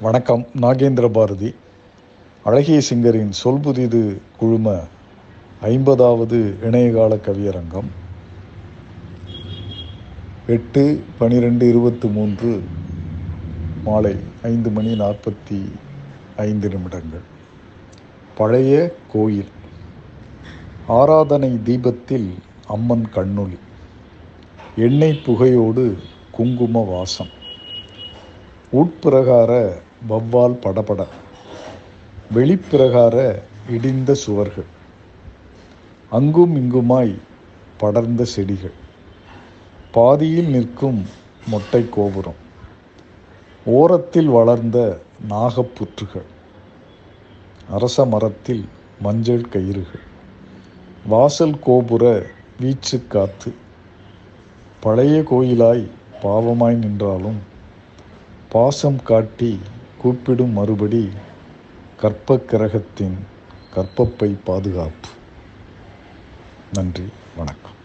வணக்கம் நாகேந்திர பாரதி. அழகிய சிங்கரின் சொல் புதிது குழும ஐம்பதாவது இணையகால கவியரங்கம். எட்டு பனிரெண்டு இருபத்தி மூன்று மாலை ஐந்து மணி நாற்பத்தி ஐந்து நிமிடங்கள். பழைய கோயில். ஆராதனை தீபத்தில் அம்மன் கண்ணொளி. எண்ணெய் புகையோடு குங்கும வாசம். உட்பிரகார வவ்வால் படபட. வெளிப்பிரகார இடிந்த சுவர்கள். அங்கும் இங்குமாய் படர்ந்த செடிகள். பாதியில் நிற்கும் மொட்டை கோபுரம். ஓரத்தில் வளர்ந்த நாகப்புற்றுகள். அரச மரத்தில் மஞ்சள் கயிறுகள். வாசல் கோபுர வீச்சு காத்து. பழைய கோயிலாய் பாவமாய் நின்றாலும் பாசம் காட்டி கூப்பிடும் மறுபடி கற்ப கிரகத்தின் கற்பப்பை பாதுகாப்பு. நன்றி வணக்கம்.